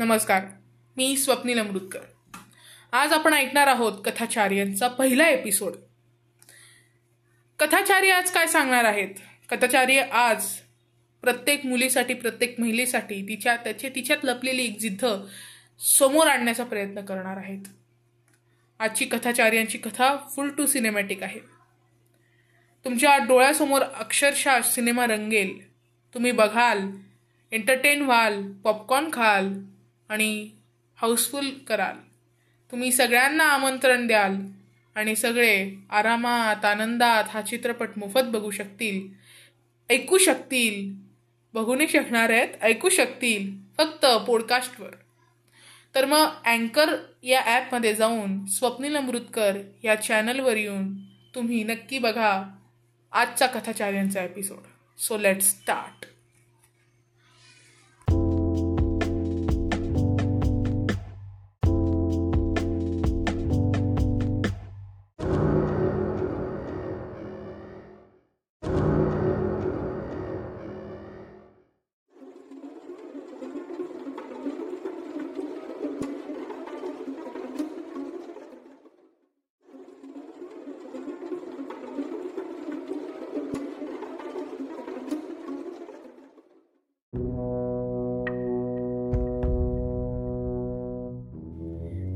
नमस्कार मी स्वप्नील अमृतकर. आज आपण ऐकणार आहोत कथाचार्यांचा पहिला एपिसोड कथाचार्य आज काय सांगणार आहेत? कथाचार्य आज प्रत्येक मुलीसाठी प्रत्येक महिलेसाठी तिच्या त्याचे तिच्यात लपलेली एक जिद्द समोर आणण्याचा प्रयत्न करणार आहेत. आजची कथाचार्यांची कथा फुल टू सिनेमॅटिक आहे. तुमच्या डोळ्यासमोर अक्षरशः सिनेमा रंगेल. तुम्ही बघाल एंटरटेन व्हाल पॉपकॉर्न खाल आणि हाऊसफुल कराल. तुम्ही सगळ्यांना आमंत्रण द्याल आणि सगळे आरामात आनंदात हा चित्रपट मोफत बघू शकतील. ऐकू शकतील. बघू नाही शकणार आहेत ऐकू शकतील फक्त पॉडकास्टवर तर मग अँकर या ॲपमध्ये जाऊन स्वप्नील अमृतकर या चॅनलवर येऊन तुम्ही नक्की बघा आजचा कथाचार्यांचा एपिसोड सो लेट स्टार्ट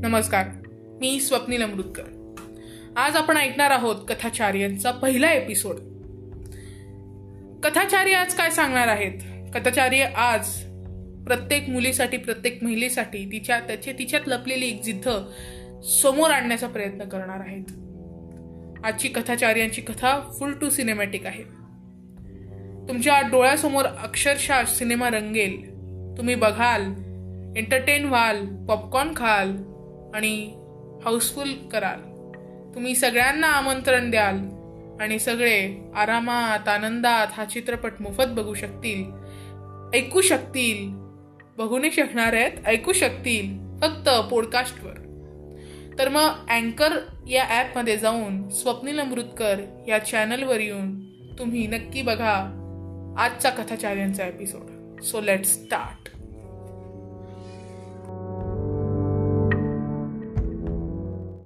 नमस्कार मी स्वप्नील अमृतकर. आज आपण ऐकणार आहोत कथाचार्यांचा पहिला एपिसोड कथाचार्य आज काय सांगणार आहेत? कथाचार्य आज प्रत्येक मुलीसाठी प्रत्येक महिलेसाठी तिच्या त्याचे तिच्यात लपलेली एक जिद्द समोर आणण्याचा प्रयत्न करणार आहेत. आजची कथाचार्यांची कथा फुल टू सिनेमॅटिक आहे. तुमच्या डोळ्यासमोर अक्षरशः सिनेमा रंगेल. तुम्ही बघाल एंटरटेन व्हाल पॉपकॉर्न खाल आणि हाऊसफुल कराल. तुम्ही सगळ्यांना आमंत्रण द्याल आणि सगळे आरामात आनंदात हा चित्रपट मोफत बघू शकतील. ऐकू शकतील. बघू नाही शकणार आहेत ऐकू शकतील फक्त पॉडकास्टवर तर मग अँकर या ॲपमध्ये जाऊन स्वप्नील अमृतकर या चॅनलवर येऊन तुम्ही नक्की बघा आजचा कथाचार्यांचा एपिसोड सो लेट स्टार्ट